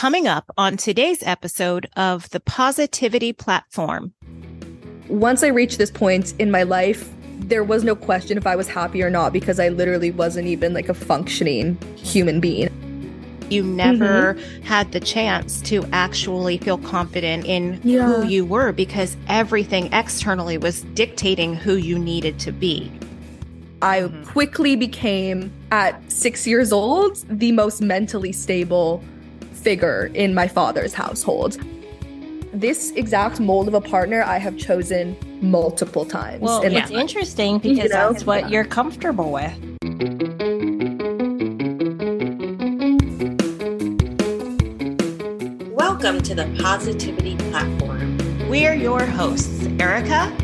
coming up on today's episode of the Positivity Platform. Once I reached this point in my life, there was no question if I was happy or not because I literally wasn't even like a functioning human being. You never mm-hmm. had the chance to actually feel confident in yeah. who you were because everything externally was dictating who you needed to be. I mm-hmm. quickly became, at six years old, the most mentally stable figure in my father's household. This exact mold of a partner I have chosen multiple times. Well, in it's interesting because you know? that's what yeah. you're comfortable with. Welcome to the Positivity Platform. We're your hosts, Erica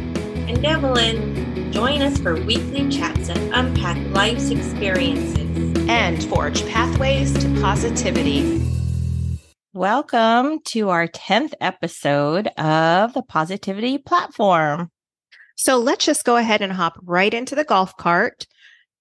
and Evelyn. Join us for weekly chats that unpack life's experiences and forge pathways to positivity. Welcome to our 10th episode of the Positivity Platform. So let's just go ahead and hop right into the golf cart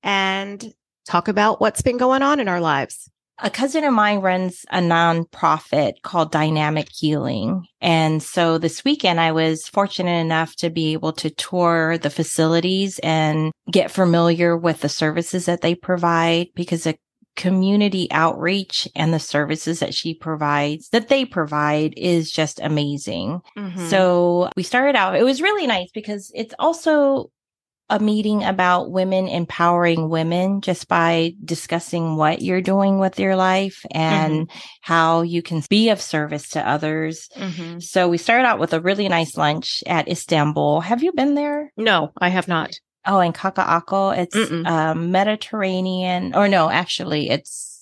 and talk about what's been going on in our lives. A cousin of mine runs a nonprofit called Dynamic Healing. And so this weekend, I was fortunate enough to be able to tour the facilities and get familiar with the services that they provide because a community outreach and the services that she provides, that they provide is just amazing. Mm-hmm. So we started out, it was really nice because it's also a meeting about women empowering women just by discussing what you're doing with your life and mm-hmm. how you can be of service to others. Mm-hmm. So we started out with a really nice lunch at Istanbul. Have you been there? No, I have not. Oh, in Kaka'ako, it's um, Mediterranean, or no, actually, it's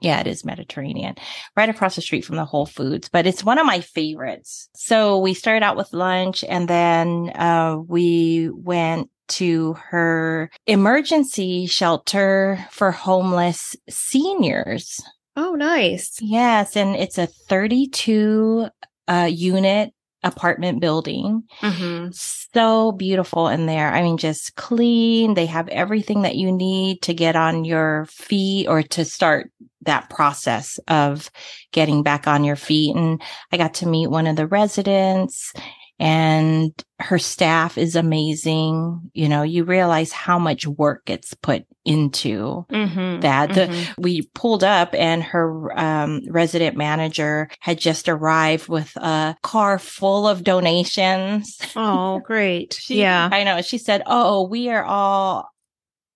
yeah, it is Mediterranean, right across the street from the Whole Foods, but it's one of my favorites. So we started out with lunch and then uh, we went to her emergency shelter for homeless seniors. Oh, nice. Yes. And it's a 32 uh, unit apartment building. Mm-hmm. So beautiful in there. I mean, just clean. They have everything that you need to get on your feet or to start that process of getting back on your feet. And I got to meet one of the residents and her staff is amazing. You know, you realize how much work gets put into mm-hmm, that. Mm-hmm. The, we pulled up and her um, resident manager had just arrived with a car full of donations. Oh, great. she, yeah. I know. She said, Oh, we are all,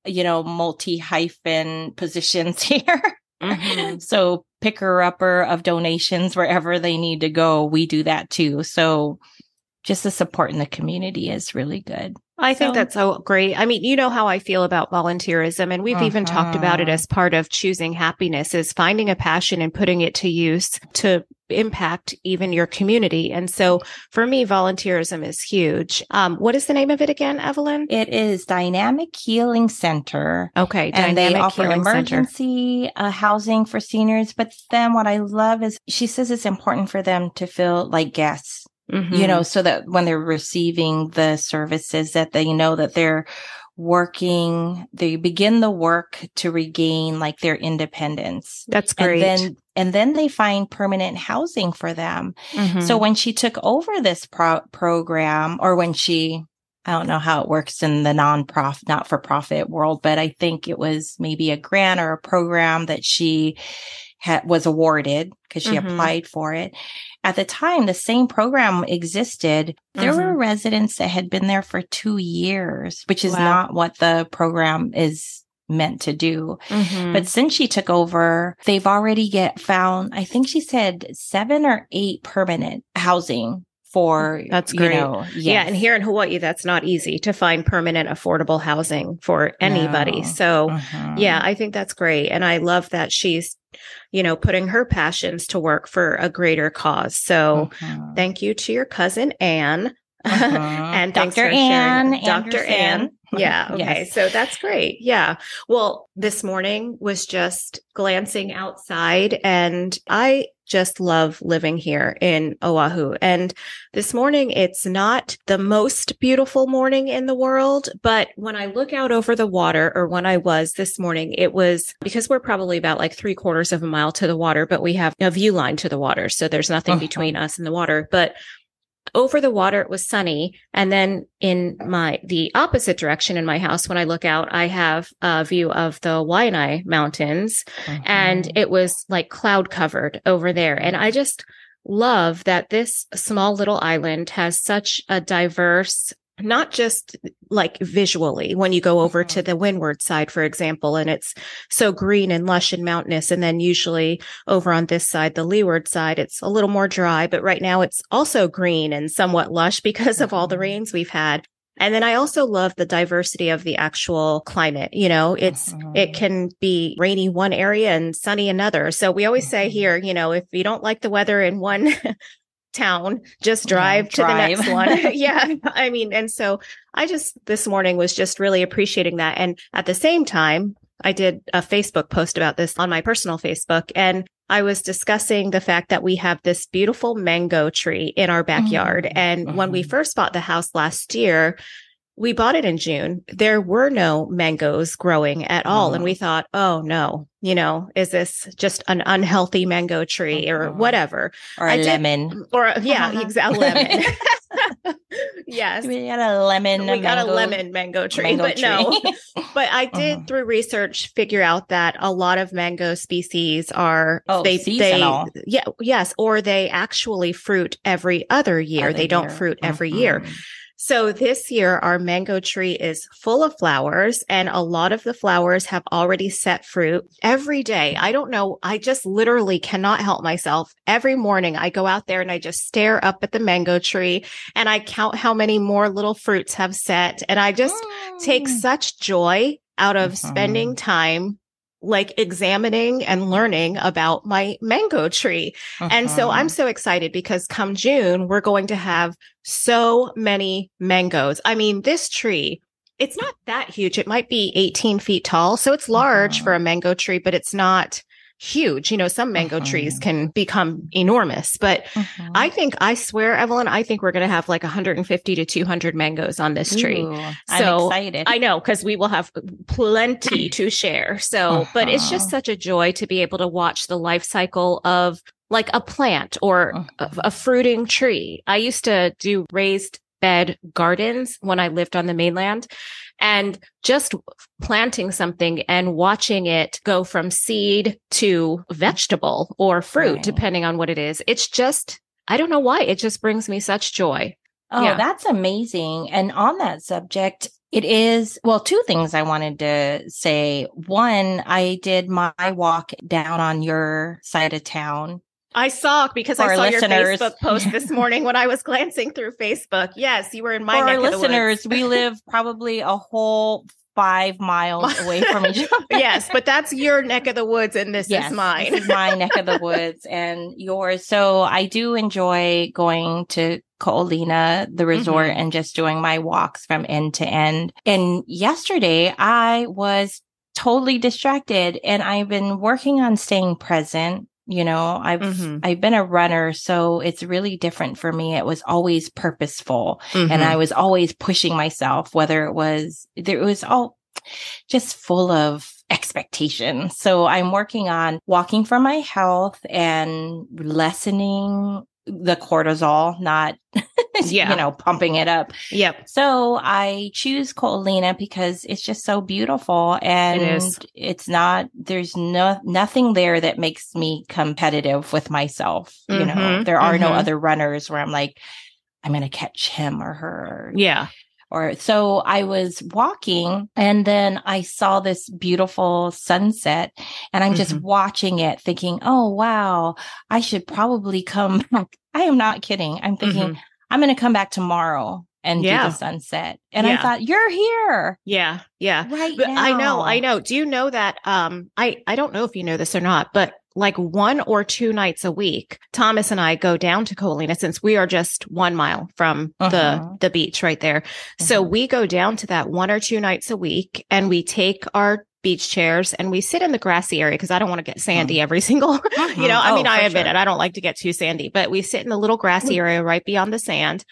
you know, multi hyphen positions here. Mm-hmm. so picker upper of donations wherever they need to go. We do that too. So just the support in the community is really good. I think that's so great. I mean, you know how I feel about volunteerism and we've uh-huh. even talked about it as uh-huh. part of choosing happiness is finding a passion and putting it to use to impact even your community. And so for me, volunteerism is huge. Um, what is the name of it again, Evelyn? It is Dynamic Healing Center. Okay. And Dynamic they offer Healing emergency uh, housing for seniors. But then what I love is she says it's important for them to feel like guests Mm-hmm. you know, so that when they're receiving the services that they know that they're working, they begin the work to regain like their independence. That's great. And then, and then they find permanent housing for them. Mm-hmm. So when she took over this pro- program or when she, I don't know how it works in the non-profit, not for profit world, but I think it was maybe a grant or a program that she had, was awarded because she mm-hmm. applied for it. At the time, the same program existed. There mm-hmm. were residents that had been there for two years, which is wow. not what the program is meant to do. Mm-hmm. But since she took over, they've already get found, I think she said seven or eight permanent housing for that's great. You know, yes. Yeah, and here in Hawaii, that's not easy to find permanent, affordable housing for anybody. No. So, uh-huh. yeah, I think that's great, and I love that she's, you know, putting her passions to work for a greater cause. So, uh-huh. thank you to your cousin Anne. Uh-huh. and Dr. Anne, Dr. Anne. Yeah. Okay. Yes. So that's great. Yeah. Well, this morning was just glancing outside and I just love living here in Oahu. And this morning, it's not the most beautiful morning in the world, but when I look out over the water or when I was this morning, it was because we're probably about like three quarters of a mile to the water, but we have a view line to the water. So there's nothing uh-huh. between us and the water. But over the water it was sunny. And then in my the opposite direction in my house when i look out i have a view of the waianae mountains. Mm-hmm. and it was like cloud covered over there. And i just love that this small little island has such a diverse not just like visually when you go over to mm-hmm. the windward side, for example, and it's so green and lush and mountainous. And then usually over on this side, the leeward side, it's a little more dry, but right now it's also green and somewhat lush because of all the mm-hmm. rains we've had. And then I also love the diversity of the actual climate. You know, it's, uh-huh. it can be rainy one area and sunny another. So we always say here, you know, if you don't like the weather in one town, just drive yeah, to drive. the next one. yeah. I mean, and so I just this morning was just really appreciating that. And at the same time, I did a Facebook post about this on my personal Facebook and I was discussing the fact that we have this beautiful mango tree in our backyard. Mm-hmm. And mm-hmm. when we mm-hmm. first bought the house last year, we bought it in June. There were no mangoes growing at all. And we uh-huh. thought, oh no, you know, is this just an unhealthy mango tree or uh-huh. whatever? Or a I lemon. Did, or yeah, exactly. lemon. yes. We got a lemon. We got a lemon mango tree, mango but tree. no. but I did uh-huh. through research figure out that a lot of mango species are oh, they seasonal. they yeah yes or they actually fruit every other year. Other they don't fruit every year. So this year, our mango tree is full of flowers and a lot of the flowers have already set fruit every day. I don't know. I just literally cannot help myself. Every morning I go out there and I just stare up at the mango tree and I count how many more little fruits have set. And I just mm. take such joy out of mm-hmm. spending time like examining and learning about my mango tree. Uh-huh. And so I'm uh-huh. so excited because come June, we're going to have so many mangoes. I mean, this tree, it's not that huge. It might be 18 feet tall. So it's large uh-huh. for a mango tree, but it's not huge. You know, some mango uh-huh. trees can become enormous, but uh-huh. I think, I swear, Evelyn, I think we're going to have like 150 to 200 mangoes on this tree. Ooh, so I'm excited. I know because we will have plenty to share. So, uh-huh. but it's just uh-huh. such a joy to be able to watch the life cycle of like a plant or a, uh-huh. a fruiting tree. I used to do raised bed gardens when I lived on the mainland and just planting something and watching it go from seed to vegetable or fruit, right. depending on what it is. It's just, I don't know why. It just brings me such joy. Oh, yeah. that's amazing. And on that subject, it is, well, two things I wanted to say. One, I did my walk down on your side of town I saw because I saw listeners. your Facebook post this morning when I was glancing through Facebook. Yes, you were in my For our listeners, we live probably a whole five miles away from each other. yes, but that's your neck of the woods, and this yes, is mine. this is my neck of the woods and yours. So I do enjoy going to Ko'olina, the resort, mm-hmm. and just doing my walks from end to end. And yesterday I was totally distracted and I've been working on staying present you know, I've, mm-hmm. I've been a runner. So it's really different for me. It was always purposeful mm-hmm. and I was always pushing myself, whether it was, there was all just full of expectation. So I'm working on walking for my health and lessening the cortisol, not, yeah. you know, pumping it up. Yep. So I choose Ko'olina because it's just so beautiful and it it's not, there's no, nothing there that makes me competitive with myself. Mm-hmm. You know, mm-hmm. there are mm-hmm. no other runners where I'm like, I'm going to catch him or her. Yeah or so I was walking and then I saw this beautiful sunset and I'm just mm-hmm. watching it thinking, Oh, wow, I should probably come back. I am not kidding. I'm thinking mm-hmm. I'm going to come back tomorrow and yeah. do the sunset. And yeah. I thought, you're here. Yeah. Yeah. Right. But now. I know. I know. Do you know that? Um, I, I don't know if you know this or not, but like one or two nights a week, Thomas and I go down to Ko'olina since we are just one mile from uh-huh. the, the beach right there. Uh-huh. So we go down to that one or two nights a week and we take our beach chairs and we sit in the grassy area because I don't want to get sandy mm. every single, mm-hmm. you know, I mean, oh, I admit sure. it. I don't like to get too sandy, but we sit in the little grassy mm. area right beyond the sand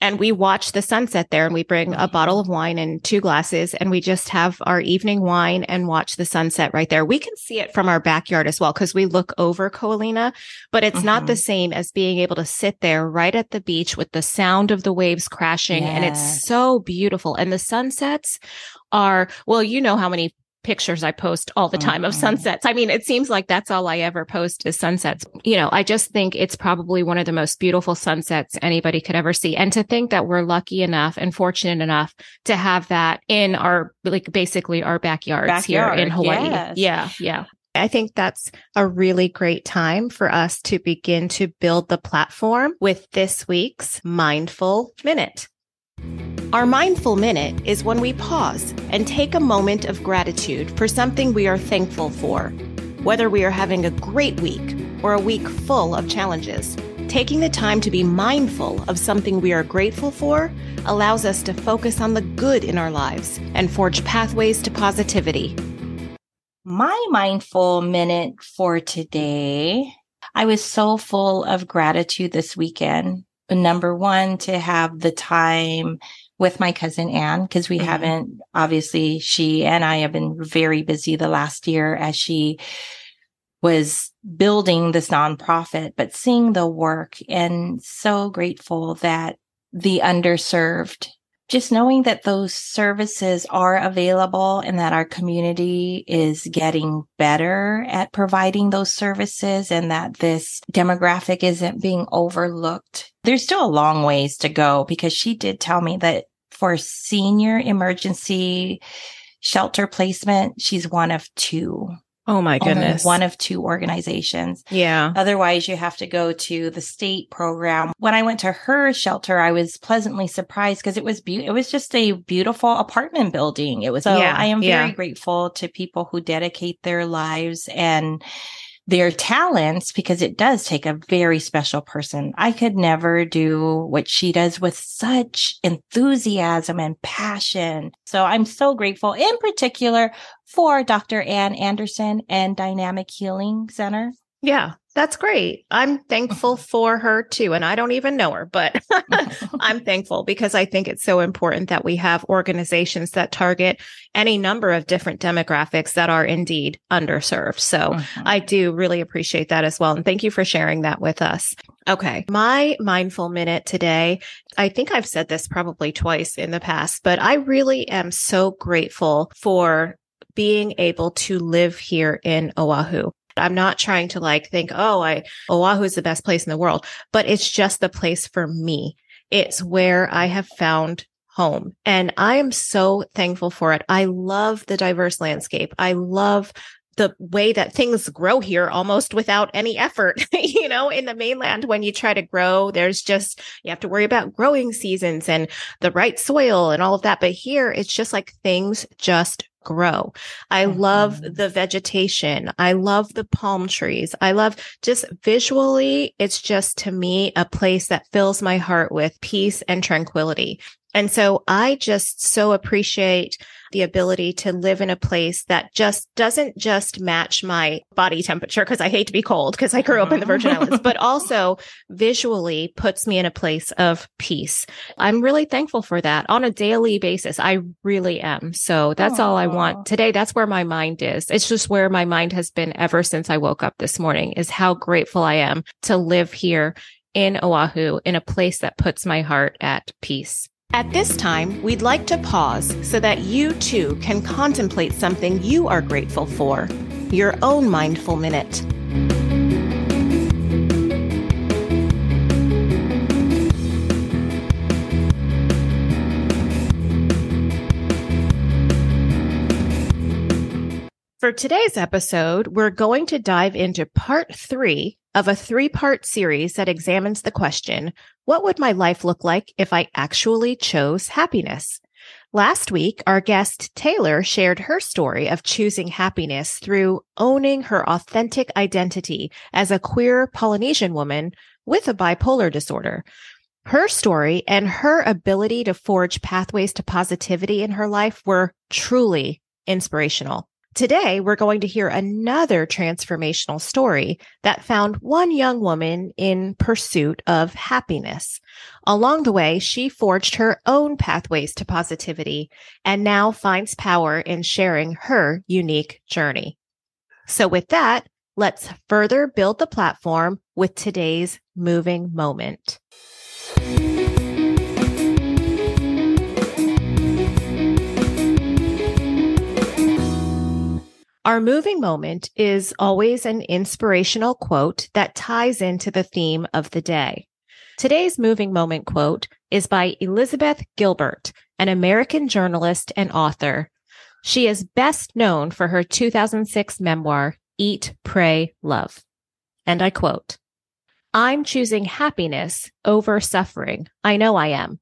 and we watch the sunset there and we bring a bottle of wine and two glasses and we just have our evening wine and watch the sunset right there. We can see it from our backyard as well because we look over Ko Olina, but it's mm-hmm. not the mm-hmm. same as being able to sit there right at the beach with the sound of the waves crashing yes. and it's so beautiful. And the sunsets are, well, you know how many pictures I post all the time of uh-huh. sunsets. I mean, it seems like that's all I ever post is sunsets. You know, I just think it's probably one of the most beautiful sunsets anybody could ever see. And to think that we're lucky enough and fortunate enough to have that in our, like basically our backyards Backyard, here in Hawaii. Yes. Yeah. Yeah. I think that's a really great time for us to begin to build the platform with this week's Mindful Minute. Our mindful minute is when we pause and take a moment of gratitude for something we are thankful for. Whether we are having a great week or a week full of challenges, taking the time to be mindful of something we are grateful for allows us to focus on the good in our lives and forge pathways to positivity. My mindful minute for today, I was so full of gratitude this weekend. Number one, to have the time with my cousin Anne because we mm-hmm. haven't obviously she and I have been very busy the last year as she was building this nonprofit, but seeing the work and so grateful that the underserved, just knowing that those services are available and that our community is getting better at providing those services and that this demographic isn't being overlooked. There's still a long ways to go because she did tell me that for senior emergency shelter placement, she's one of two. Oh my goodness. one of two organizations. Yeah. Otherwise, you have to go to the state program. When I went to her shelter, I was pleasantly surprised because it was be- it was just a beautiful apartment building. It was so yeah, I am very yeah. grateful to people who dedicate their lives and their talents because it does take a very special person. I could never do what she does with such enthusiasm and passion. So I'm so grateful in particular for Dr. Ann Anderson and Dynamic Healing Center. Yeah. That's great. I'm thankful for her too. And I don't even know her, but I'm thankful because I think it's so important that we have organizations that target any number of different demographics that are indeed underserved. So mm-hmm. I do really appreciate that as well. And thank you for sharing that with us. Okay. My mindful minute today, I think I've said this probably twice in the past, but I really am so grateful for being able to live here in Oahu. I'm not trying to like think, oh, I, Oahu is the best place in the world, but it's just the place for me. It's where I have found home. And I am so thankful for it. I love the diverse landscape. I love the way that things grow here almost without any effort. you know, in the mainland, when you try to grow, there's just, you have to worry about growing seasons and the right soil and all of that. But here, it's just like things just grow. I mm-hmm. love the vegetation. I love the palm trees. I love just visually, it's just to me a place that fills my heart with peace and tranquility. And so I just so appreciate the ability to live in a place that just doesn't just match my body temperature because I hate to be cold because I grew up in the Virgin uh-huh. Islands, but also visually puts me in a place of peace. I'm really thankful for that on a daily basis. I really am. So that's Aww. all I want today. That's where my mind is. It's just where my mind has been ever since I woke up this morning is how grateful I am to live here in Oahu in a place that puts my heart at peace. At this time, we'd like to pause so that you too can contemplate something you are grateful for, your own mindful minute. For today's episode, we're going to dive into part three of a three part series that examines the question, what would my life look like if I actually chose happiness? Last week, our guest Taylor shared her story of choosing happiness through owning her authentic identity as a queer Polynesian woman with a bipolar disorder. Her story and her ability to forge pathways to positivity in her life were truly inspirational. Today, we're going to hear another transformational story that found one young woman in pursuit of happiness. Along the way, she forged her own pathways to positivity and now finds power in sharing her unique journey. So with that, let's further build the platform with today's moving moment. Our moving moment is always an inspirational quote that ties into the theme of the day. Today's moving moment quote is by Elizabeth Gilbert, an American journalist and author. She is best known for her 2006 memoir, Eat, Pray, Love. And I quote, I'm choosing happiness over suffering. I know I am.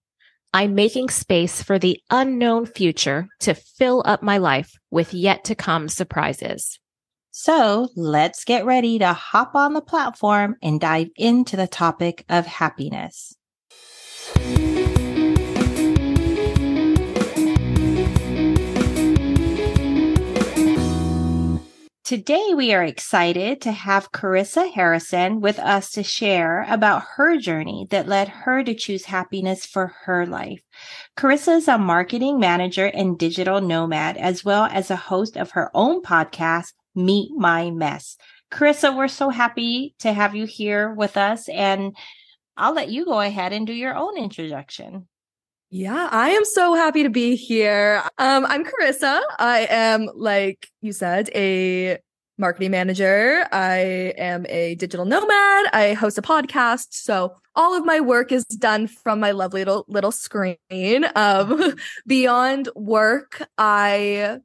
I'm making space for the unknown future to fill up my life with yet to come surprises. So let's get ready to hop on the platform and dive into the topic of happiness. Today, we are excited to have Carissa Harrison with us to share about her journey that led her to choose happiness for her life. Carissa is a marketing manager and digital nomad, as well as a host of her own podcast, Meet My Mess. Carissa, we're so happy to have you here with us, and I'll let you go ahead and do your own introduction. Yeah, I am so happy to be here. Um, I'm Carissa. I am, like you said, a marketing manager. I am a digital nomad. I host a podcast. So all of my work is done from my lovely little, little screen. Um, beyond work, I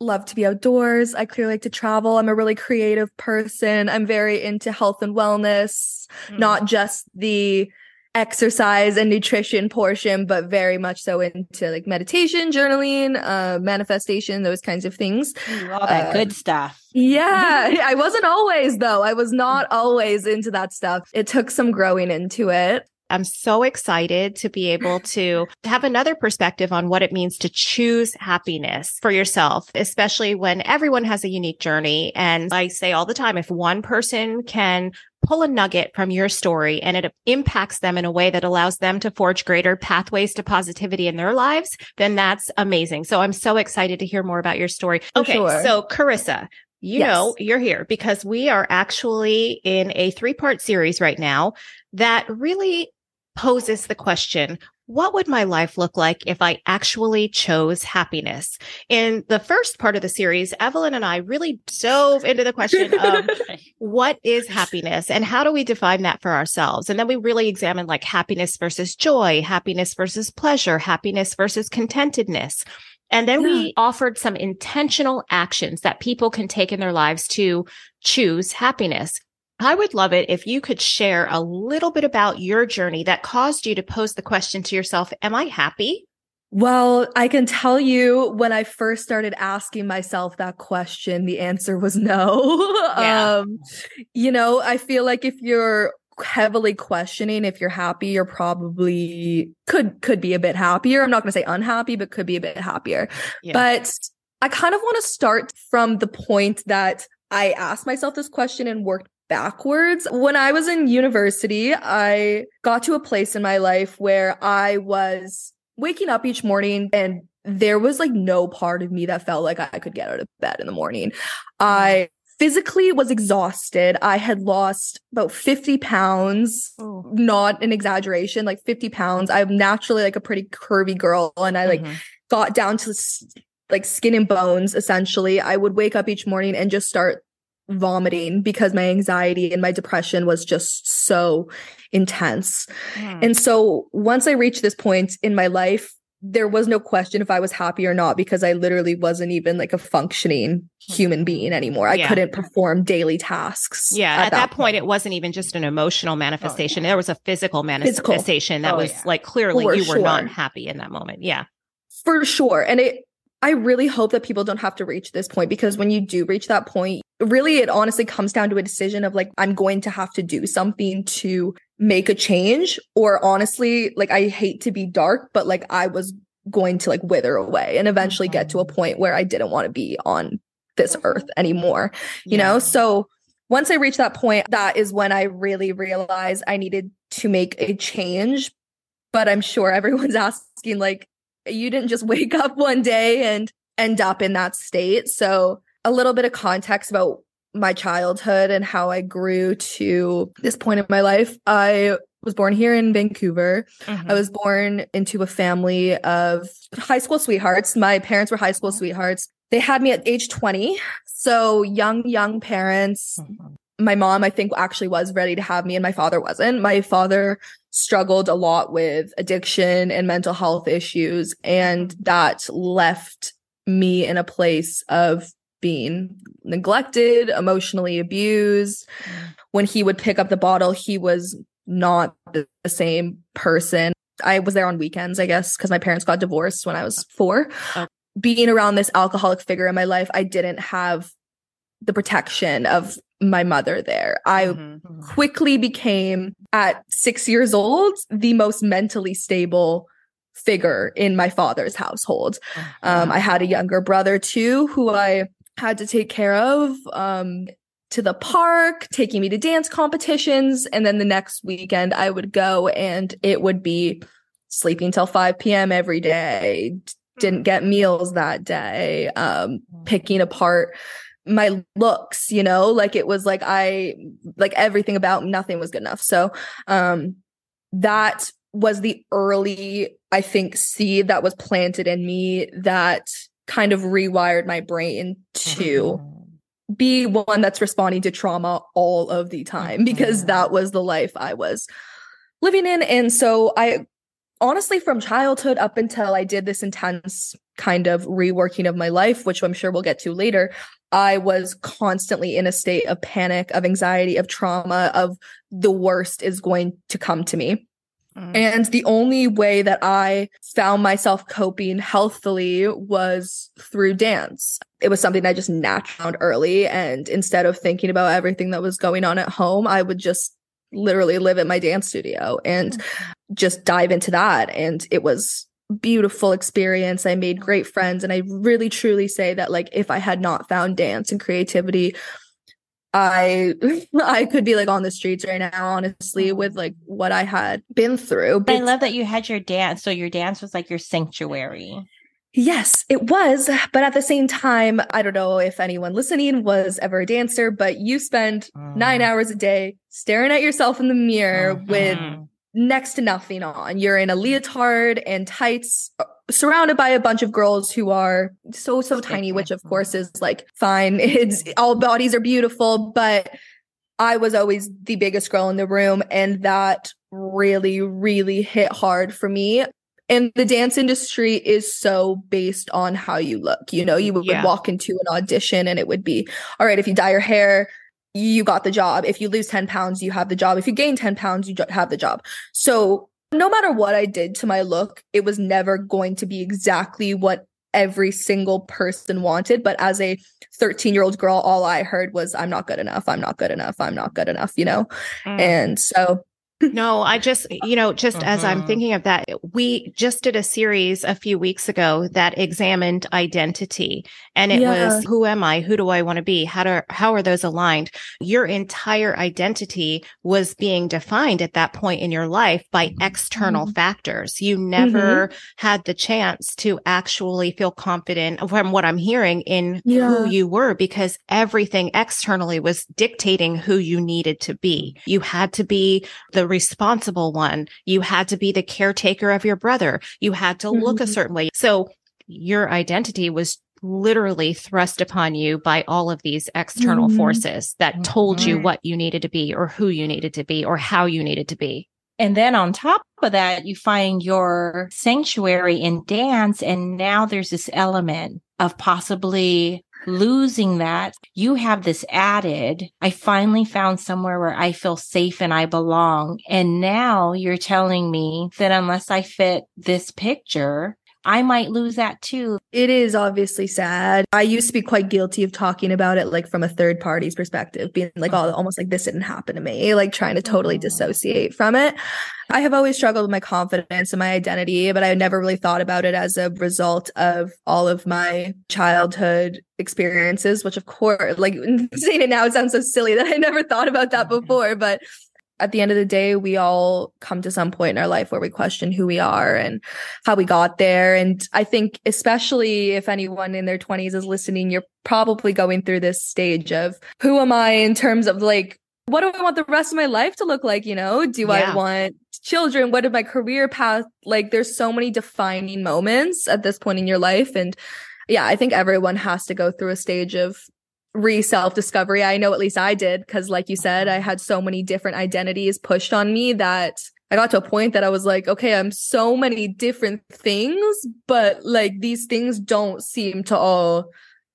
love to be outdoors. I clearly like to travel. I'm a really creative person. I'm very into health and wellness, mm. not just the exercise and nutrition portion, but very much so into like meditation, journaling, uh, manifestation, those kinds of things. All that uh, good stuff. Yeah. I wasn't always though. I was not always into that stuff. It took some growing into it. I'm so excited to be able to have another perspective on what it means to choose happiness for yourself, especially when everyone has a unique journey. And I say all the time, if one person can pull a nugget from your story and it impacts them in a way that allows them to forge greater pathways to positivity in their lives, then that's amazing. So I'm so excited to hear more about your story. Okay. Sure. So Carissa, you yes. know, you're here because we are actually in a three part series right now that really poses the question, what would my life look like if I actually chose happiness? In the first part of the series, Evelyn and I really dove into the question of what is happiness and how do we define that for ourselves? And then we really examined like happiness versus joy, happiness versus pleasure, happiness versus contentedness. And then yeah. we offered some intentional actions that people can take in their lives to choose happiness. I would love it if you could share a little bit about your journey that caused you to pose the question to yourself, Am I happy? Well, I can tell you when I first started asking myself that question, the answer was no. Yeah. um, you know, I feel like if you're heavily questioning if you're happy, you're probably could could be a bit happier. I'm not going to say unhappy, but could be a bit happier. Yeah. But I kind of want to start from the point that I asked myself this question and worked backwards. When I was in university, I got to a place in my life where I was waking up each morning and there was like no part of me that felt like I could get out of bed in the morning. I physically was exhausted. I had lost about 50 pounds, oh. not an exaggeration, like 50 pounds. I'm naturally like a pretty curvy girl and I like mm-hmm. got down to like skin and bones essentially. I would wake up each morning and just start vomiting because my anxiety and my depression was just so intense. Mm. And so once I reached this point in my life, there was no question if I was happy or not because I literally wasn't even like a functioning human being anymore. I yeah. couldn't perform daily tasks. Yeah. At, at that, that point, point, it wasn't even just an emotional manifestation. Oh, yeah. There was a physical manifestation physical. that oh, was yeah. like clearly For you were sure. not happy in that moment. Yeah. For sure. And it, I really hope that people don't have to reach this point because when you do reach that point, really it honestly comes down to a decision of like, I'm going to have to do something to make a change. Or honestly, like, I hate to be dark, but like, I was going to like wither away and eventually get to a mm-hmm. point where I didn't want to be on this earth anymore, you yeah. know? So once I reached that point, that is when I really realized I needed to make a change. But I'm sure everyone's asking, like, you didn't just wake up one day and end up in that state. So, a little bit of context about my childhood and how I grew to this point in my life. I was born here in Vancouver. Mm-hmm. I was born into a family of high school sweethearts. My parents were high school mm-hmm. sweethearts. They had me at age 20. So young, young parents. Mm-hmm. My mom, I think, actually was ready to have me, and my father wasn't. My father struggled a lot with addiction and mental health issues, and mm-hmm. that left me in a place of being neglected, emotionally abused. When he would pick up the bottle, he was not the same person. I was there on weekends, I guess, because my parents got divorced when I was four. Oh. Being around this alcoholic figure in my life, I didn't have the protection of my mother there. I mm-hmm. mm-hmm. quickly became, at six years old, the most mentally stable figure in my father's household. Um, I had a younger brother too, who I had to take care of. Um, to the park, taking me to dance competitions. And then the next weekend, I would go and it would be sleeping till 5 p.m. every day, didn't get meals that day, um, picking apart my looks, you know, like it was like I, like everything about nothing was good enough. So, um, that was the early, I think, seed that was planted in me that kind of rewired my brain to mm-hmm be one that's responding to trauma all of the time because mm-hmm. that was the life I was living in. And so I honestly, from childhood up until I did this intense kind of reworking of my life, which I'm sure we'll get to later, I was constantly in a state of panic, of anxiety, of trauma, of the worst is going to come to me. Mm. And the only way that I found myself coping healthily was through dance. It was something I just naturally found early. And instead of thinking about everything that was going on at home, I would just literally live at my dance studio and mm. just dive into that. And it was beautiful experience. I made great friends. And I really truly say that like if I had not found dance and creativity I I could be like on the streets right now, honestly, with like what I had been through. But I love that you had your dance. So your dance was like your sanctuary. Yes, it was. But at the same time, I don't know if anyone listening was ever a dancer, but you spend mm. nine hours a day staring at yourself in the mirror mm-hmm. with next to nothing on. You're in a leotard and tights surrounded by a bunch of girls who are so so tiny which of course is like fine. It's all bodies are beautiful but i was always the biggest girl in the room and that really really hit hard for me. And the dance industry is so based on how you look. You know you would yeah. walk into an audition and it would be all right if you dye your hair you got the job. If you lose 10 pounds you have the job. If you gain 10 pounds you have the job. So no matter what I did to my look, it was never going to be exactly what every single person wanted. But as a 13 year old girl, all I heard was, I'm not good enough. I'm not good enough. I'm not good enough, you know? Mm. And so no, I just, you know, just uh-huh. as I'm mm-hmm. thinking of that, we just did a series a few weeks ago that examined identity and it yeah. was who am I? Who do I want to be? How do, how are those aligned? Your entire identity was being defined at that point in your life by external mm-hmm. factors. You never mm-hmm. had the chance to actually feel confident from what I'm hearing in yeah. who you were because everything externally was dictating who you needed to be. You had to be the responsible one. You had to be the caretaker of your brother. You had to look mm-hmm. a certain way. So your identity was literally thrust upon you by all of these external mm-hmm. forces that told you what you needed to be or who you needed to be or how you needed to be. And then on top of that, you find your sanctuary in dance. And now there's this element of possibly losing that, you have this added, I finally found somewhere where I feel safe and I belong. And now you're telling me that unless I fit this picture, I might lose that too. It is obviously sad. I used to be quite guilty of talking about it like from a third party's perspective, being like, uh-huh. oh, almost like this didn't happen to me, like trying to totally oh. dissociate from it. I have always struggled with my confidence and my identity, but I never really thought about it as a result of all of my childhood experiences, which of course, like saying it now, it sounds so silly that I never thought about that mm-hmm. before, but at the end of the day, we all come to some point in our life where we question who we are and how we got there. And I think, especially if anyone in their 20s is listening, you're probably going through this stage of who am I in terms of like, what do I want the rest of my life to look like? You know, do yeah. I want children? What What is my career path? Like, there's so many defining moments at this point in your life. And yeah, I think everyone has to go through a stage of re self discovery. I know at least I did because, like you said, I had so many different identities pushed on me that I got to a point that I was like, okay, I'm so many different things, but like these things don't seem to all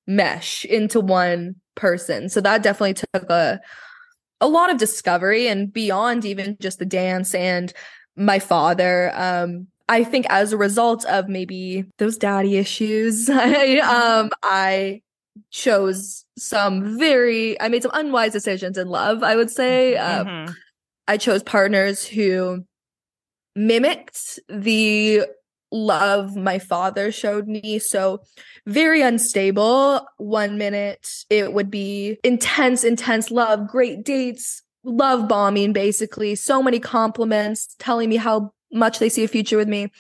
mesh into one person. So that definitely took a a lot of discovery and beyond even just the dance and my father. Um, I think as a result of maybe those daddy issues, I, um, I chose some very, I made some unwise decisions in love, I would say. Uh, mm-hmm. I chose partners who mimicked the love my father showed me. So very unstable. One minute it would be intense, intense love, great dates, love bombing, basically. So many compliments telling me how much they see a future with me.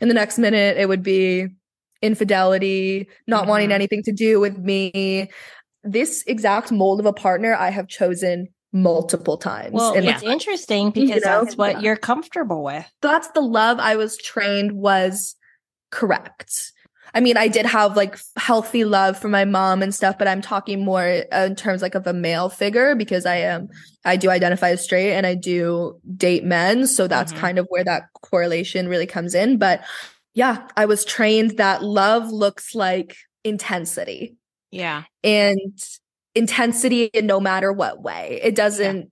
And the next minute it would be infidelity, not mm-hmm. wanting anything to do with me. This exact mold of a partner I have chosen multiple times. Well, and it's yeah. interesting because you know, that's what yeah. you're comfortable with. That's the love I was trained was correct. I mean, I did have like healthy love for my mom and stuff, but I'm talking more in terms like of a male figure because I am, I do identify as straight and I do date men. So that's mm-hmm. kind of where that correlation really comes in. But yeah, I was trained that love looks like intensity. Yeah. And intensity in no matter what way. It doesn't, yeah.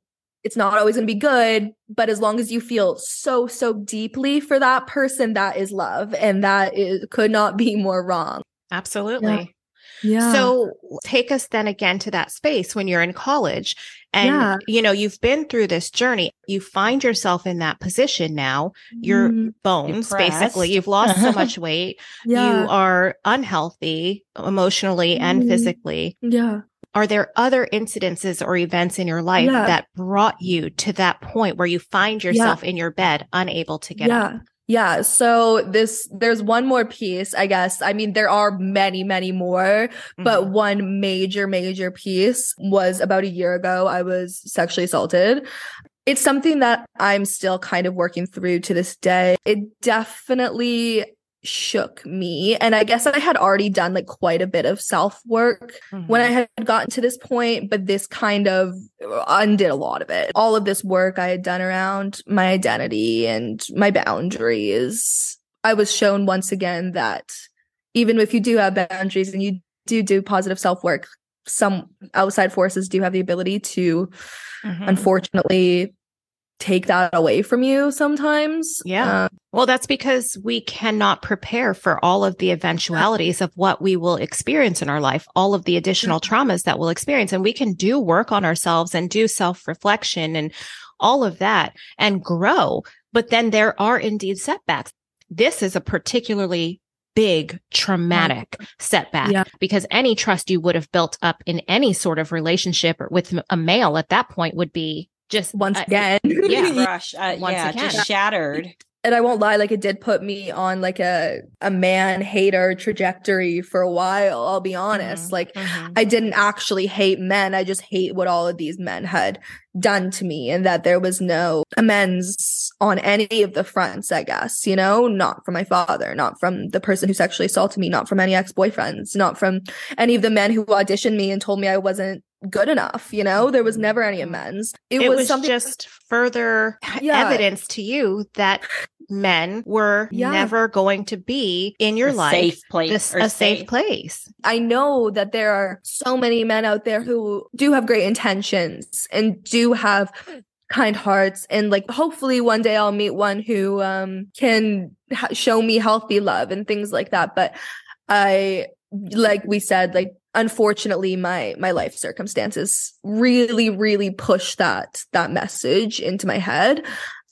it's not always going to be good, but as long as you feel so, so deeply for that person, that is love. And that is, could not be more wrong. Absolutely. Yeah. Yeah. So take us then again to that space when you're in college and yeah. you know you've been through this journey you find yourself in that position now your mm. bones Depressed. basically you've lost so much weight yeah. you are unhealthy emotionally mm. and mm-hmm. physically yeah are there other incidences or events in your life yeah. that brought you to that point where you find yourself in your bed unable to get up yeah. So this, there's one more piece, I guess. I mean, there are many, many more, mm-hmm. but one major, major piece was about a year ago. I was sexually assaulted. It's something that I'm still kind of working through to this day. It definitely shook me. And I guess I had already done like quite a bit of self work mm-hmm. when I had gotten to this point, but this kind of undid a lot of it. All of this work I had done around my identity and my boundaries. I was shown once again that even if you do have boundaries and you do do positive self work, some outside forces do have the ability to mm-hmm. unfortunately take that away from you sometimes. Yeah. Uh, well, that's because we cannot prepare for all of the eventualities of what we will experience in our life, all of the additional traumas that we'll experience. And we can do work on ourselves and do self reflection and all of that and grow. But then there are indeed setbacks. This is a particularly big traumatic setback yeah. because any trust you would have built up in any sort of relationship with a male at that point would be just once uh, again. Yeah, rush. Uh, once yeah, again. just shattered. And I won't lie, like it did put me on like a a man hater trajectory for a while. I'll be honest. Mm-hmm. Like mm-hmm. I didn't actually hate men. I just hate what all of these men had done to me, and that there was no amends on any of the fronts. I guess you know, not from my father, not from the person who sexually assaulted me, not from any ex boyfriends, not from any of the men who auditioned me and told me I wasn't good enough you know there was never any amends it, it was, was, something just further yeah. evidence to you that men were yeah. never going to be in your a life safe place a, a safe. safe place i know that there are so many men out there who do have great intentions and do have kind hearts and like hopefully one day I'll meet one who um can ha- show me healthy love and things like that but I like we said like unfortunately my my life circumstances really really push that that message into my head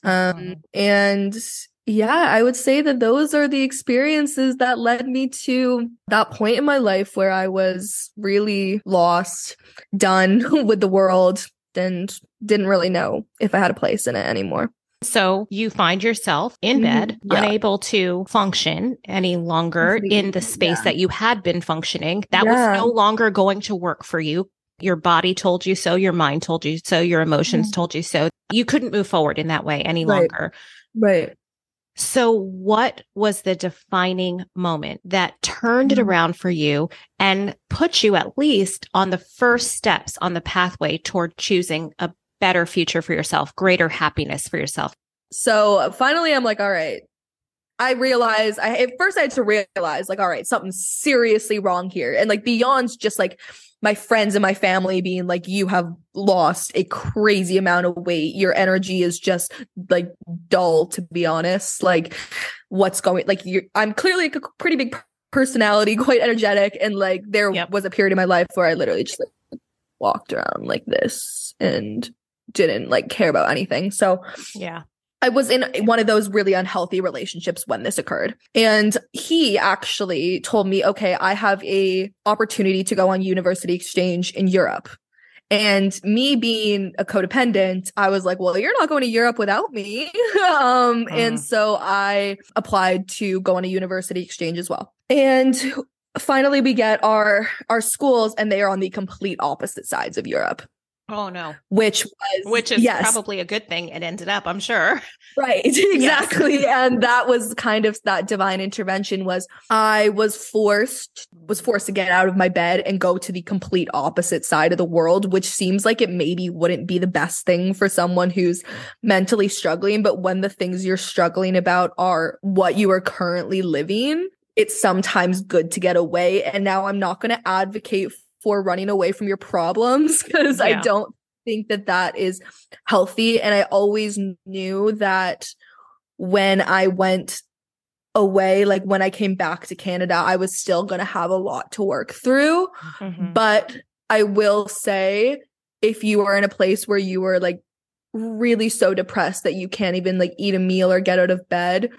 um mm-hmm. and yeah i would say that those are the experiences that led me to that point in my life where i was really lost done with the world and didn't really know if i had a place in it anymore so you find yourself in mm-hmm. bed, yeah. unable to function any longer in the space yeah. that you had been functioning. That yeah. was no longer going to work for you. Your body told you so. Your mind told you so. Your emotions mm-hmm. told you so. You couldn't move forward in that way any right. longer. Right. So, what was the defining moment that turned it mm-hmm. around for you and put you at least on the first steps on the pathway toward choosing a better future for yourself, greater happiness for yourself. So finally, I'm like, all right. I realize I at first I had to realize like, all right, something's seriously wrong here. And like beyond just like my friends and my family being like, you have lost a crazy amount of weight. Your energy is just like dull, to be honest. Like, what's going like you I'm clearly like a pretty big personality, quite energetic. And like there yep. was a period in my life where I literally just like walked around like this and didn't like care about anything. So yeah. I was in one of those really unhealthy relationships when this occurred. And he actually told me, okay, I have a opportunity to go on university exchange in Europe. And me being a codependent, I was like, well, you're not going to Europe without me. um, And so I applied to go on a university exchange as well. And finally we get our our schools and they are on the complete opposite sides of Europe. Oh no. Which was Which is yes. probably a good thing it ended up, I'm sure. Right. Exactly. Yes. and that was kind of that divine intervention was I was forced was forced to get out of my bed and go to the complete opposite side of the world, which seems like it maybe wouldn't be the best thing for someone who's mentally struggling, but when the things you're struggling about are what you are currently living, it's sometimes good to get away. And now I'm not going to advocate for running away from your problems because yeah. I don't think that that is healthy. And I always knew that when I went away, like when I came back to Canada, I was still going to have a lot to work through. Mm-hmm. But I will say, if you are in a place where you are like really so depressed that you can't even like eat a meal or get out of bed,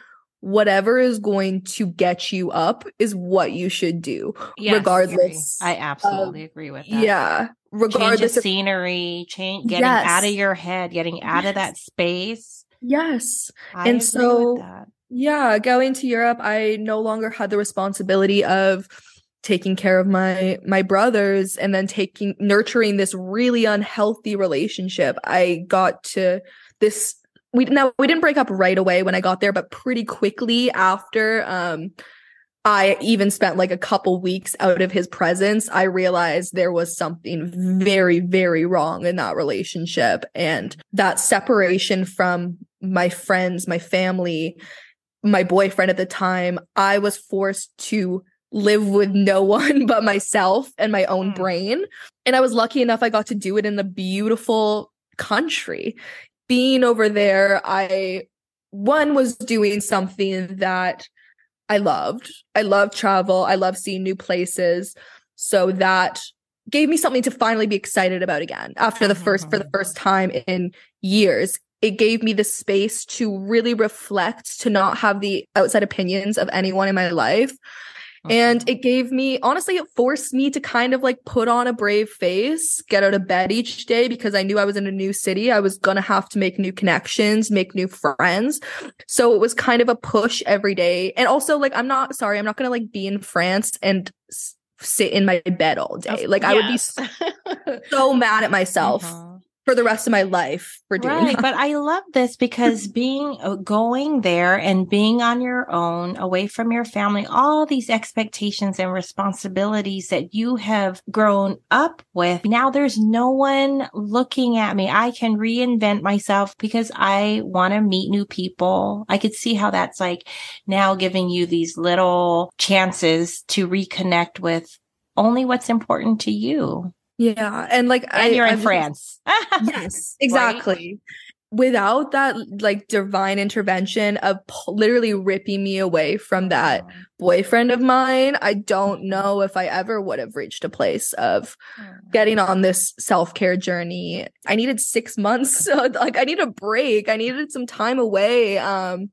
whatever is going to get you up is what you should do. Yes, regardless i absolutely agree with that. Yeah regardless change of, of scenery change getting yes. out of your head getting out yes. of that space. Yes. I and so yeah going to europe i no longer had the responsibility of taking care of my my brothers and then taking nurturing this really unhealthy relationship. I got to this we now we didn't break up right away when I got there, but pretty quickly after um I even spent like a couple weeks out of his presence, I realized there was something very, very wrong in that relationship. And that separation from my friends, my family, my boyfriend at the time, I was forced to live with no one but myself and my own mm. brain. And I was lucky enough I got to do it in the beautiful country being over there, I one was doing something that I loved. I love travel. I love seeing new places. So that gave me something to finally be excited about again after the first for the mm-hmm. first time in years. It gave me the space to really reflect, to not have the outside opinions of anyone in my life, and it gave me, honestly, it forced me to kind of like put on a brave face, get out of bed each day because I knew I was in a new city. I was going to have to make new connections, make new friends. So it was kind of a push every day. And also, like, I'm not sorry, I'm not going to like be in France and sit in my bed all day. Like, yes. I would be so, so mad at myself. Uh-huh for the rest of my life for doing right, that. But I love this because being uh, going there and being on your own, away from your family, all these expectations and responsibilities that you have grown up with. Now there's no one looking at me. I can reinvent myself because I want to meet new people. I could see how that's like now giving you these little chances to reconnect with only what's important to you. Yeah, and like and I, you're in I'm, France. yes, exactly. Right? without that like divine intervention of literally ripping me away from that boyfriend of mine, I don't know if I ever would have reached a place of getting on this self-care journey. I needed 6 months So, like I need a break. I needed some time away um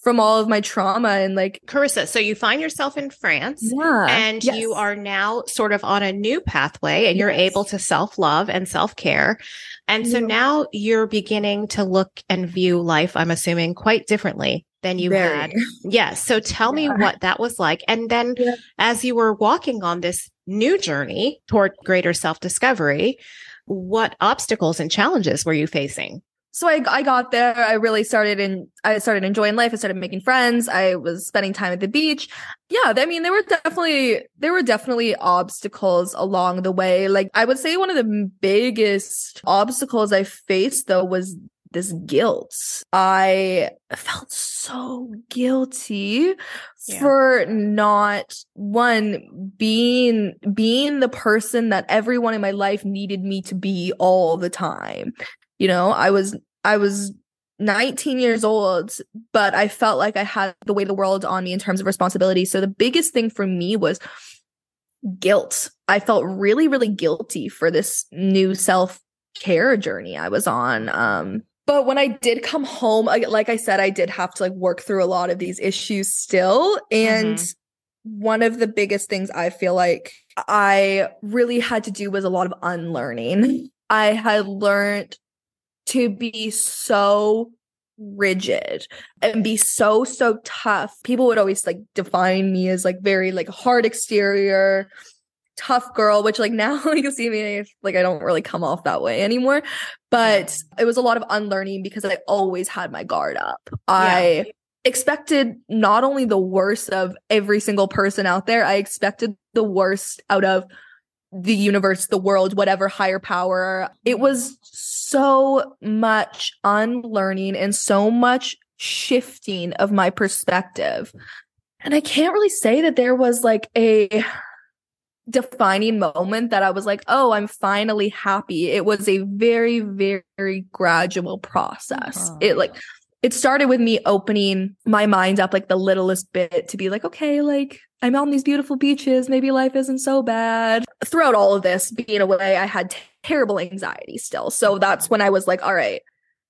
from all of my trauma and like Carissa, so you find yourself in France yeah, and yes. you are now sort of on a new pathway and you're able to self-love and self-care. And so Yeah. now you're beginning to look and view life, I'm assuming, quite differently than you Very. had. Yes. So tell me what that was like. And then Yeah. as you were walking on this new journey toward greater self-discovery, what obstacles and challenges were you facing? So I, I got there i really started in i started enjoying life i started making friends i was spending time at the beach. Yeah i mean there were definitely there were definitely obstacles along the way. Like i would say one of the biggest obstacles i faced though was this guilt. I felt so guilty Yeah. for not one being being the person that everyone in my life needed me to be all the time you know i was i was 19 years old but i felt like i had the weight of the world on me in terms of responsibility. So the biggest thing for me was guilt. I felt really really guilty for this new self care journey i was on um but when i did come home I, like i said i did have to like work through a lot of these issues still. And Mhm. one of the biggest things i feel like i really had to do was a lot of unlearning. I had learned to be so rigid and be so so tough. People would always like define me as like very like hard exterior tough girl which like now you see me like i don't really come off that way anymore. But it was a lot of unlearning because i always had my guard up. I expected not only the worst of every single person out there i expected the worst out of the universe, the world, whatever higher power. It mm-hmm. was so much unlearning and so much shifting of my perspective. And I can't really say that there was like a defining moment that I was like, oh, I'm finally happy. It was a very, very gradual process. Uh-huh. It like, it started with me opening my mind up like the littlest bit to be like, okay, like I'm on these beautiful beaches. Maybe life isn't so bad. Throughout all of this being away, I had terrible anxiety still. So that's when I was like, all right,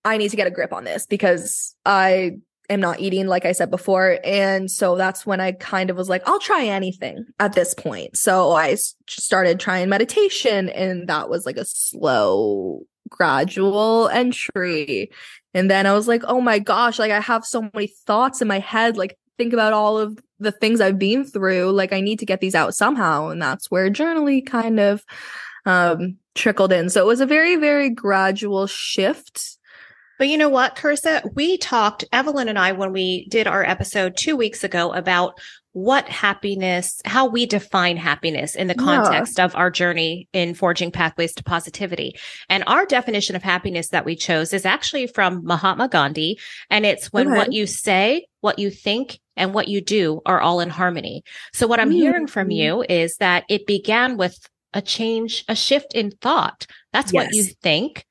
I need to get a grip on this because I am not eating, like I said before. And so that's when I kind of was like, I'll try anything at this point. So I started trying meditation, and that was like a slow, gradual entry. And then I was like, oh my gosh, like I have so many thoughts in my head. Like, think about all of the things I've been through. Like, I need to get these out somehow. And that's where journaling kind of um trickled in. So it was a very, very gradual shift. But you know what, Carissa? We talked, Evelyn and I, when we did our episode two weeks ago about what happiness, how we define happiness in the Yeah. context of our journey in forging pathways to positivity. And our definition of happiness that we chose is actually from Mahatma Gandhi. And it's when Okay. what you say, what you think, and what you do are all in harmony. So what I'm hearing from Mm. you is that it began with a change, a shift in thought. That's what you think.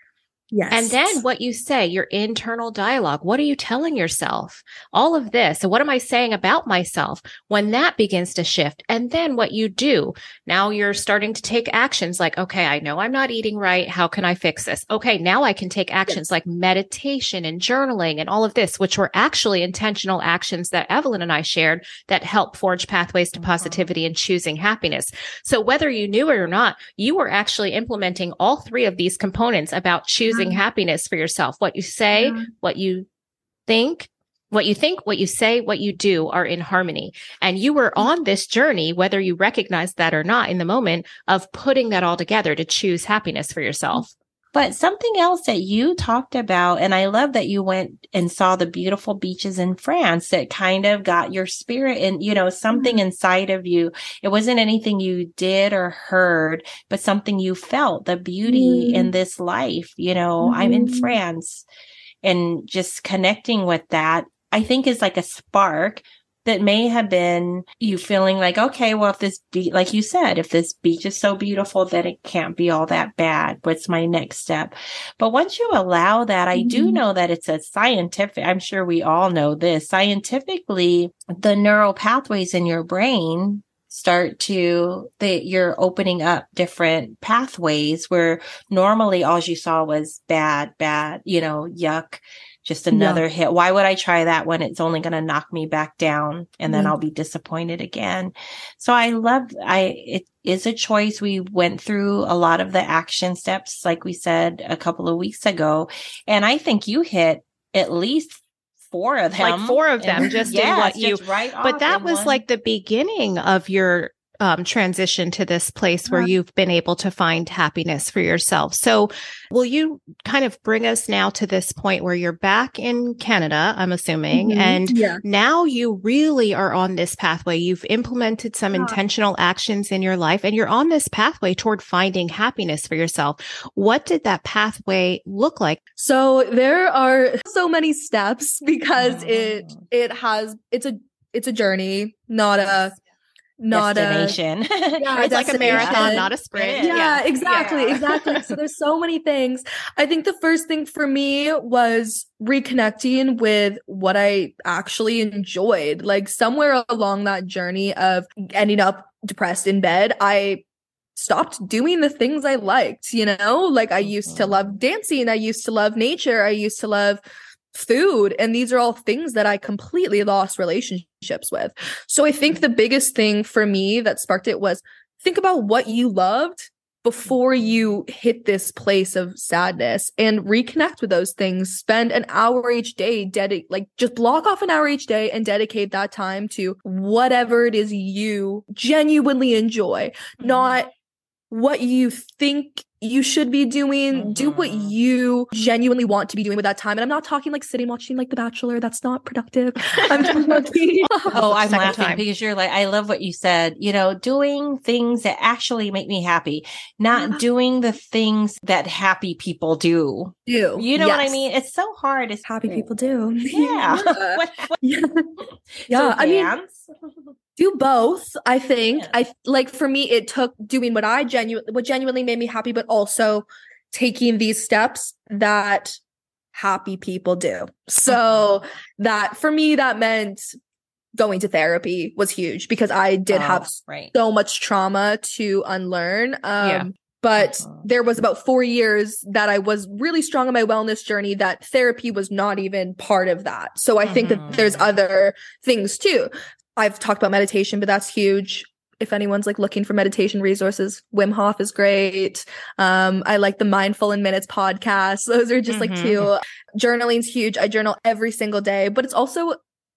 Yes. And then what you say, your internal dialogue. What are you telling yourself? All of this. So what am I saying about myself when that begins to shift? And then what you do. Now you're starting to take actions like, okay, I know I'm not eating right. How can I fix this? Okay. Now I can take actions like meditation and journaling and all of this, which were actually intentional actions that Evelyn and I shared that help forge pathways to uh-huh. positivity and choosing happiness. So whether you knew it or not, you were actually implementing all three of these components about choosing Mm. happiness for yourself. What you say, Yeah. what you think, what you think, what you say, what you do are in harmony. And you were mm. on this journey, whether you recognize that or not in the moment of putting that all together to choose happiness for yourself. But something else that you talked about, and I love that you went and saw the beautiful beaches in France that kind of got your spirit and, you know, something inside of you. It wasn't anything you did or heard, but something you felt the beauty Mm. in this life. You know, I'm in Mhm. France and just connecting with that, I think is like a spark that may have been you feeling like, okay, well, if this beach, like you said, if this beach is so beautiful that it can't be all that bad, what's my next step? But once you allow that, I do Mhm. know that it's a scientific, I'm sure we all know this scientifically, the neural pathways in your brain start to that you're opening up different pathways where normally all you saw was bad bad you know yuck just another hit. Why would i try that when it's only going to knock me back down and then Mhm. i'll be disappointed again? So i love i it is a choice. We went through a lot of the action steps like we said a couple of weeks ago and i think you hit at least four of them. Like four of them, And- just in yes, what you- right but that was one- like the beginning of your um, transition to this place where you've been able to find happiness for yourself. So, will you kind of bring us now to this point where you're back in Canada, I'm assuming, Mhm. and yeah. now you really are on this pathway. You've implemented some Yeah. intentional actions in your life and you're on this pathway toward finding happiness for yourself. What did that pathway look like? So there are so many steps because it Mm. it has it's a it's a journey, not a not a destination. Yeah, It's like a marathon, not a sprint. Is. yeah, exactly, Yeah. exactly. So there's so many things. I think the first thing for me was reconnecting with what I actually enjoyed. Like somewhere along that journey of ending up depressed in bed, I stopped doing the things I liked, you know? Like I used to Mhm. love dancing, I used to love nature, I used to love food, and these are all things that I completely lost relationships with. So I think the biggest thing for me that sparked it was think about what you loved before you hit this place of sadness and reconnect with those things spend an hour each day dedicate like just block off an hour each day and dedicate that time to whatever it is you genuinely enjoy mm-hmm. not what you think you should be doing do what Mhm. you genuinely want to be doing with that time and i'm not talking like sitting watching like the bachelor that's not productive i'm talking Oh, I'm Second laughing time. because you're like, I love what you said. You know, doing things that actually make me happy, not Yeah. doing the things that happy people do. do You know what I mean? It's so hard. It's happy people do Yeah. What- what- yeah, so yeah. I mean, dance? Do both. I think. Yeah. I like for me, it took doing what I genuinely, what genuinely made me happy, but also taking these steps that happy people do. So that for me, that meant going to therapy was huge because I did Oh, have right. so much trauma to unlearn. Um, Yeah. But Mhm. there was about four years that I was really strong on my wellness journey that therapy was not even part of that. So I think that there's Mhm. other things too. I've talked about meditation, but that's huge. If anyone's like looking for meditation resources, Wim Hof is great. Um, I like the Mindful in Minutes podcast. Those are just like Mhm. two. Journaling's huge. I journal every single day, but it's also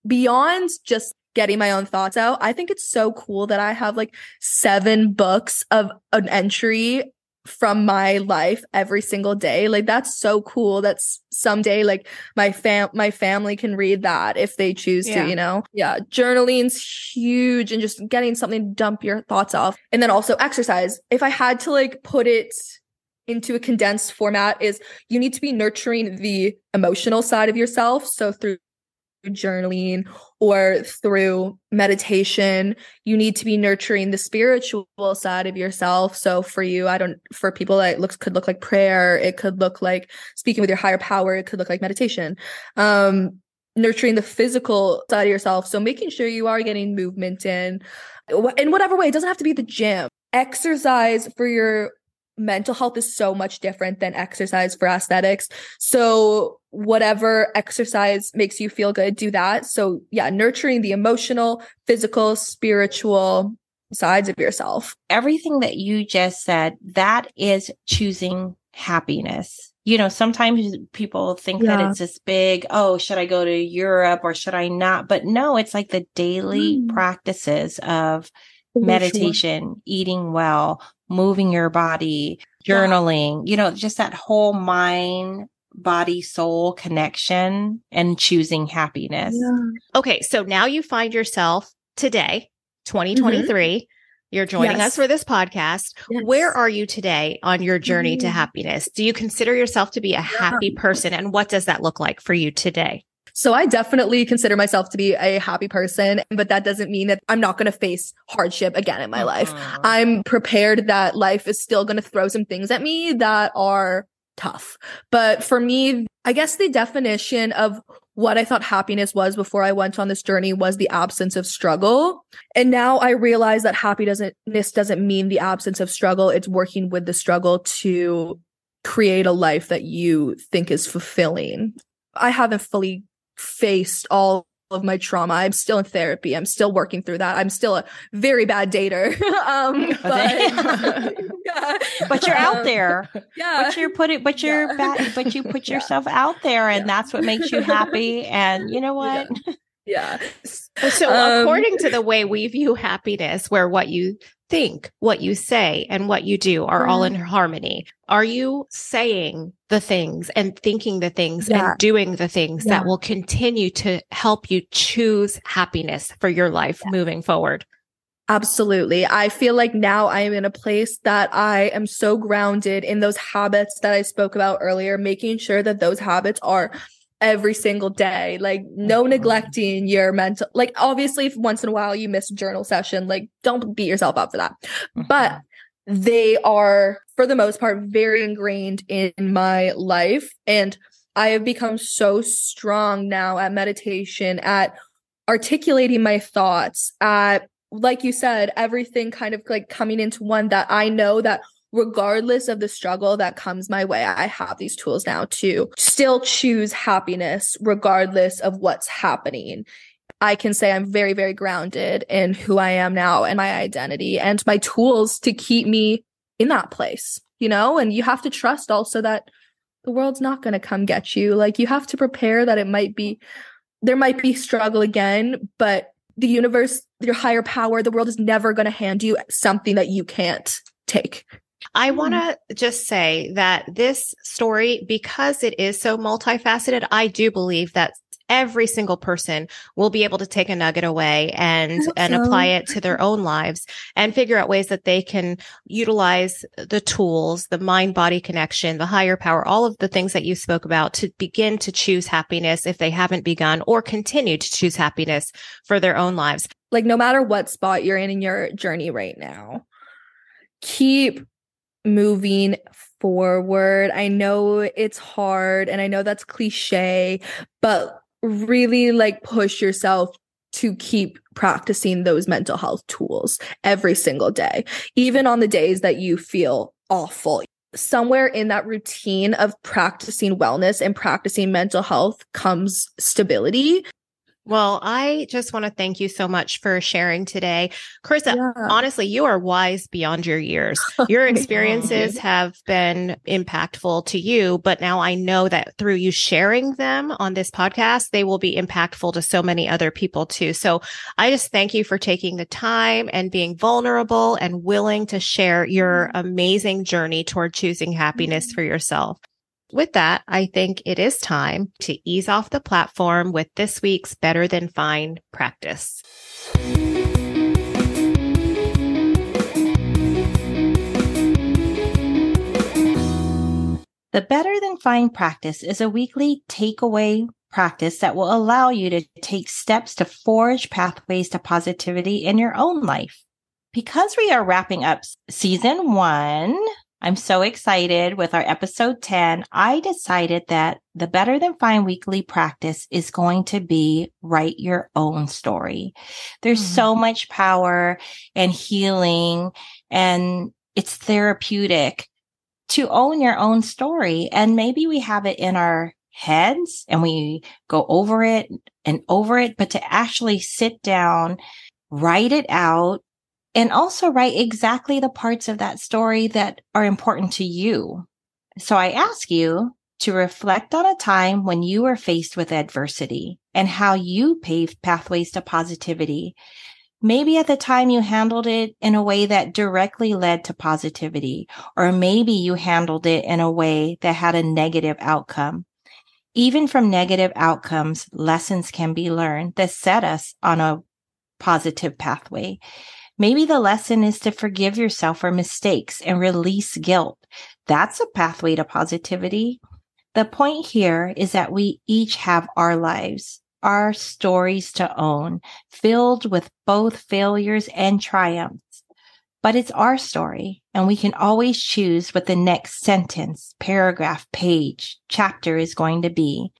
beyond just getting my own thoughts out. I think it's so cool that I have like seven books of an entry from my life every single day. Like that's so cool. That's someday like my fam my family can read that if they choose Yeah. to, you know. Yeah, journaling's huge and just getting something to dump your thoughts off. And then also exercise. If I had to like put it into a condensed format is you need to be nurturing the emotional side of yourself. So through journaling or through meditation, you need to be nurturing the spiritual side of yourself. So for you, I don't, for people that looks, could look like prayer. It could look like speaking with your higher power. It could look like meditation. Um, nurturing the physical side of yourself. So making sure you are getting movement in, in whatever way. It doesn't have to be the gym. Exercise for your mental health is so much different than exercise for aesthetics. So whatever exercise makes you feel good, do that. So yeah, nurturing the emotional, physical, spiritual sides of yourself. Everything that you just said, that is choosing happiness. You know, sometimes people think that it's this big, oh, should I go to Europe or should I not? But no, it's like the daily Mm. practices of meditation, eating well, moving your body, Yeah. journaling, you know, just that whole mind, body, soul connection and choosing happiness. Okay, so now you find yourself today, 2023. You're joining Yes. us for this podcast. Yes. Where are you today on your journey to Mhm. happiness? Do you consider yourself to be a happy person? And what does that look like for you today? So I definitely consider myself to be a happy person, but that doesn't mean that I'm not going to face hardship again in my uh-huh. life. I'm prepared that life is still going to throw some things at me that are tough. But for me, I guess the definition of what I thought happiness was before I went on this journey was the absence of struggle. And now I realize that happiness doesn't mean the absence of struggle. It's working with the struggle to create a life that you think is fulfilling. I haven't fully faced all of my trauma. I'm still in therapy. I'm still working through that. I'm still a very bad dater. um, but, yeah. but you're out there. Yeah. But you're putting, but you're yeah. bad, but you put yourself yeah. out there and that's what makes you happy. And you know what? Yeah. So um, according to the way we view happiness, where what you think, what you say, and what you do are all in mm-hmm. harmony. Are you saying the things and thinking the things yeah. and doing the things yeah. that will continue to help you choose happiness for your life yeah. moving forward? Absolutely. I feel like now I am in a place that I am so grounded in those habits that I spoke about earlier, making sure that those habits are every single day. Like no mm-hmm. neglecting your mental, like obviously if once in a while you miss a journal session, like don't beat yourself up for that. Mm-hmm. But they are for the most part very ingrained in my life. And I have become so strong now at meditation, at articulating my thoughts, at like you said, everything kind of like coming into one that I know that regardless of the struggle that comes my way, I have these tools now to still choose happiness regardless of what's happening. I can say I'm very, very grounded in who I am now and my identity and my tools to keep me in that place, you know? And you have to trust also that the world's not going to come get you. Like you have to prepare that it might be, there might be struggle again, but the universe, your higher power, the world is never going to hand you something that you can't take. I hmm. want to just say that this story, because it is so multifaceted, I do believe that every single person will be able to take a nugget away and and so. apply it to their own lives and figure out ways that they can utilize the tools the mind body connection the higher power all of the things that you spoke about to begin to choose happiness if they haven't begun or continue to choose happiness for their own lives like no matter what spot you're in in your journey right now keep moving forward. I know it's hard and I know that's cliche, but really like push yourself to keep practicing those mental health tools every single day, even on the days that you feel awful. Somewhere in that routine of practicing wellness and practicing mental health comes stability. Well, I just want to thank you so much for sharing today. Carissa, yeah. honestly, you are wise beyond your years. Your experiences have been impactful to you, but now I know that through you sharing them on this podcast, they will be impactful to so many other people too. So I just thank you for taking the time and being vulnerable and willing to share your amazing journey toward choosing happiness mm-hmm. for yourself with that, I think it is time to ease off the platform with this week's Better Than Fine practice. The Better Than Fine practice is a weekly takeaway practice that will allow you to take steps to forge pathways to positivity in your own life. Because we are wrapping up season one, I'm so excited with our episode 10. I decided that the Better Than Fine weekly practice is going to be write your own story. There's mm-hmm. so much power and healing and it's therapeutic to own your own story. And maybe we have it in our heads and we go over it and over it, but to actually sit down, write it out, and also write exactly the parts of that story that are important to you. So I ask you to reflect on a time when you were faced with adversity and how you paved pathways to positivity. Maybe at the time you handled it in a way that directly led to positivity, or maybe you handled it in a way that had a negative outcome. Even from negative outcomes, lessons can be learned that set us on a positive pathway. Maybe the lesson is to forgive yourself for mistakes and release guilt. That's a pathway to positivity. The point here is that we each have our lives, our stories to own, filled with both failures and triumphs. But it's our story, and we can always choose what the next sentence, paragraph, page, chapter is going to be.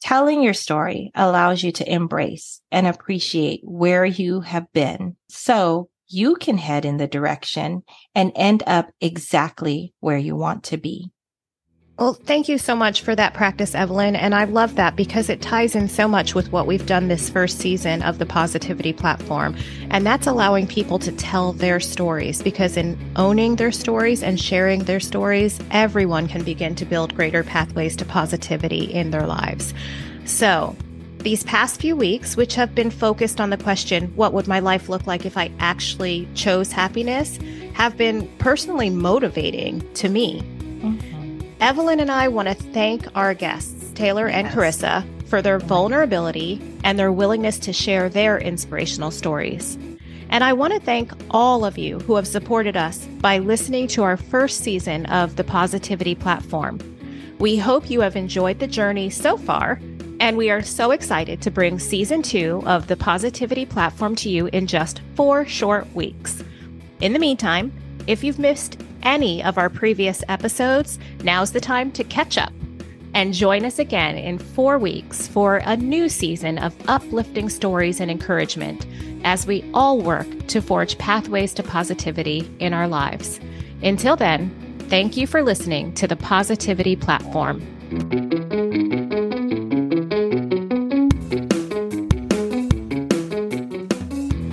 Telling your story allows you to embrace and appreciate where you have been so you can head in the direction and end up exactly where you want to be. Well, thank you so much for that practice, Evelyn. And I love that because it ties in so much with what we've done this first season of the Positivity platform. And that's allowing people to tell their stories because in owning their stories and sharing their stories, everyone can begin to build greater pathways to positivity in their lives. So, these past few weeks, which have been focused on the question, what would my life look like if I actually chose happiness, have been personally motivating to me. Mm-hmm. Evelyn and I want to thank our guests, Taylor yes. and Carissa, for their vulnerability and their willingness to share their inspirational stories. And I want to thank all of you who have supported us by listening to our first season of the Positivity Platform. We hope you have enjoyed the journey so far, and we are so excited to bring season two of the Positivity Platform to you in just four short weeks. In the meantime, if you've missed any of our previous episodes, now's the time to catch up and join us again in four weeks for a new season of uplifting stories and encouragement as we all work to forge pathways to positivity in our lives. Until then, thank you for listening to the Positivity Platform.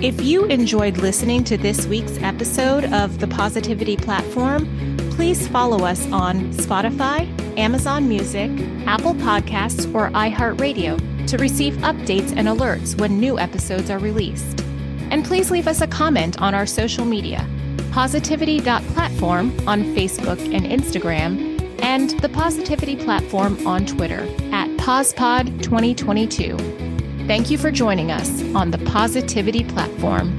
If you enjoyed listening to this week's episode of the Positivity Platform, please follow us on Spotify, Amazon Music, Apple Podcasts, or iHeartRadio to receive updates and alerts when new episodes are released. And please leave us a comment on our social media positivity.platform on Facebook and Instagram, and the Positivity Platform on Twitter at PosPod2022. Thank you for joining us on the Positivity Platform